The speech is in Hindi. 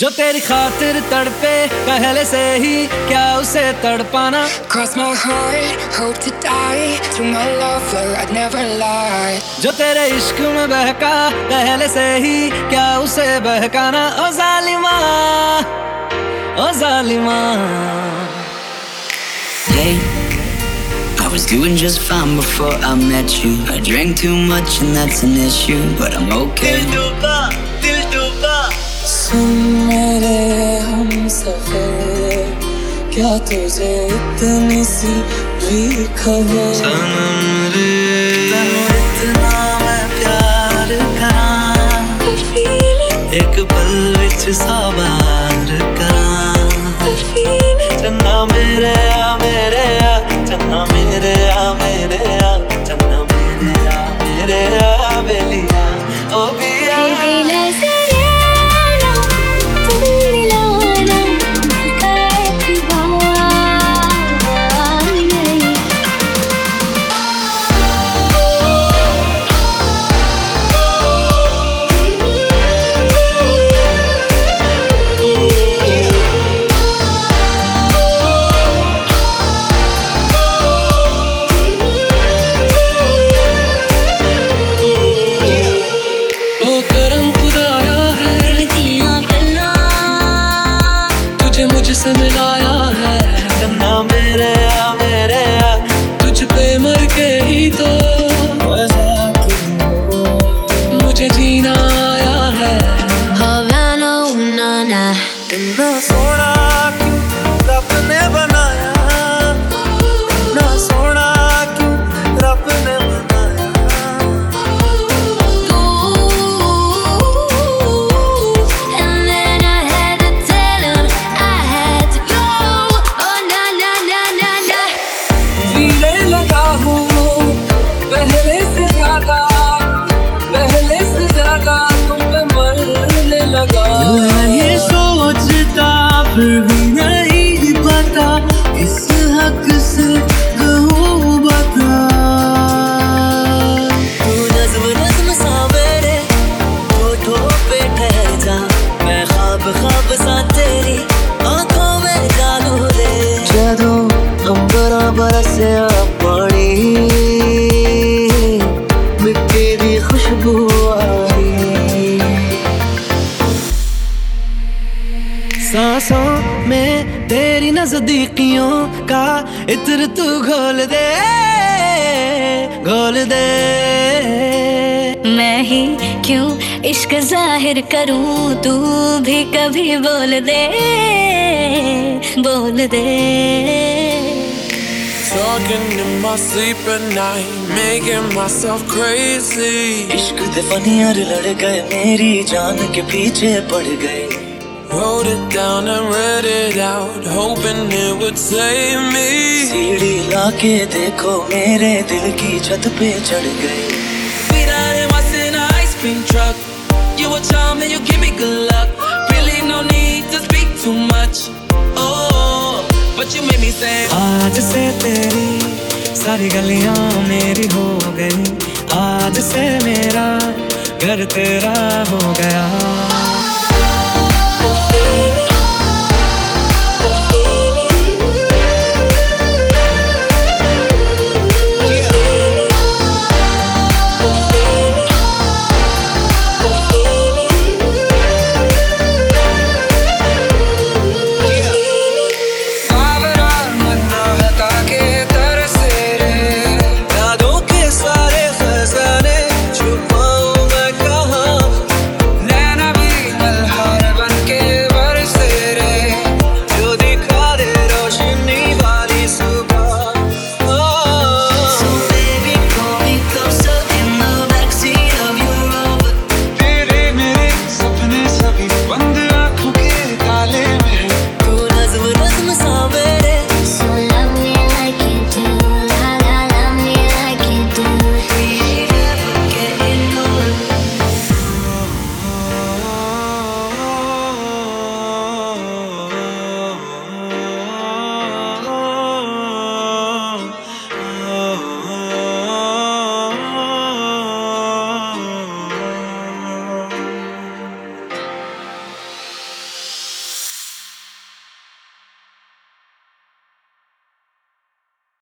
जो तेरी खातिर तड़पे पहले से ही क्या उसे तड़पाना Cross my heart, hope to die To my lover, I'd never lie जो तेरे इश्क में बहका पहले से ही क्या उसे बहकाना ओ जालिमा ओ जालिमा Hey, I was doing just fine before I met you. I drank too much and that's an issue, but I'm okay. सुन मेरे हम सफ़र। क्या तुझे इतनी सी भी खबर? सनम रे। इतना मैं प्यार करा। एक पल विच सवार करा। चन्ना मेरे आ मेरे आ। चन्ना मेरे आ मेरे आ। चन्ना मेरे आ मेरे आ बेलिया ओ in the soil. ਅੰਬਰਾਂ ਬਰਸਿਆ ਪਾਣੀ ਮਿੱਟੀ ਦੀ ਖੁਸ਼ਬੂ ਆਈ सांसों में तेरी नजदीकियों का इत्र तू घोल दे घोल दे मैं ही क्यों इश्क जाहिर करूं तू भी कभी बोल दे बोल दे Talking in my sleep at night, making myself crazy. इश्क दे फनियार लड़ गए मेरी जान के पीछे पड़ गए Wrote it down and read it out, hoping it would save me. सीढ़ी लाके देखो मेरे दिल की छत पे चढ़ गए Sweet out what's in an ice cream truck. You a charm and you give me good luck. But you made me say. आज से तेरी सारी गलियाँ मेरी हो गई आज से मेरा घर तेरा हो गया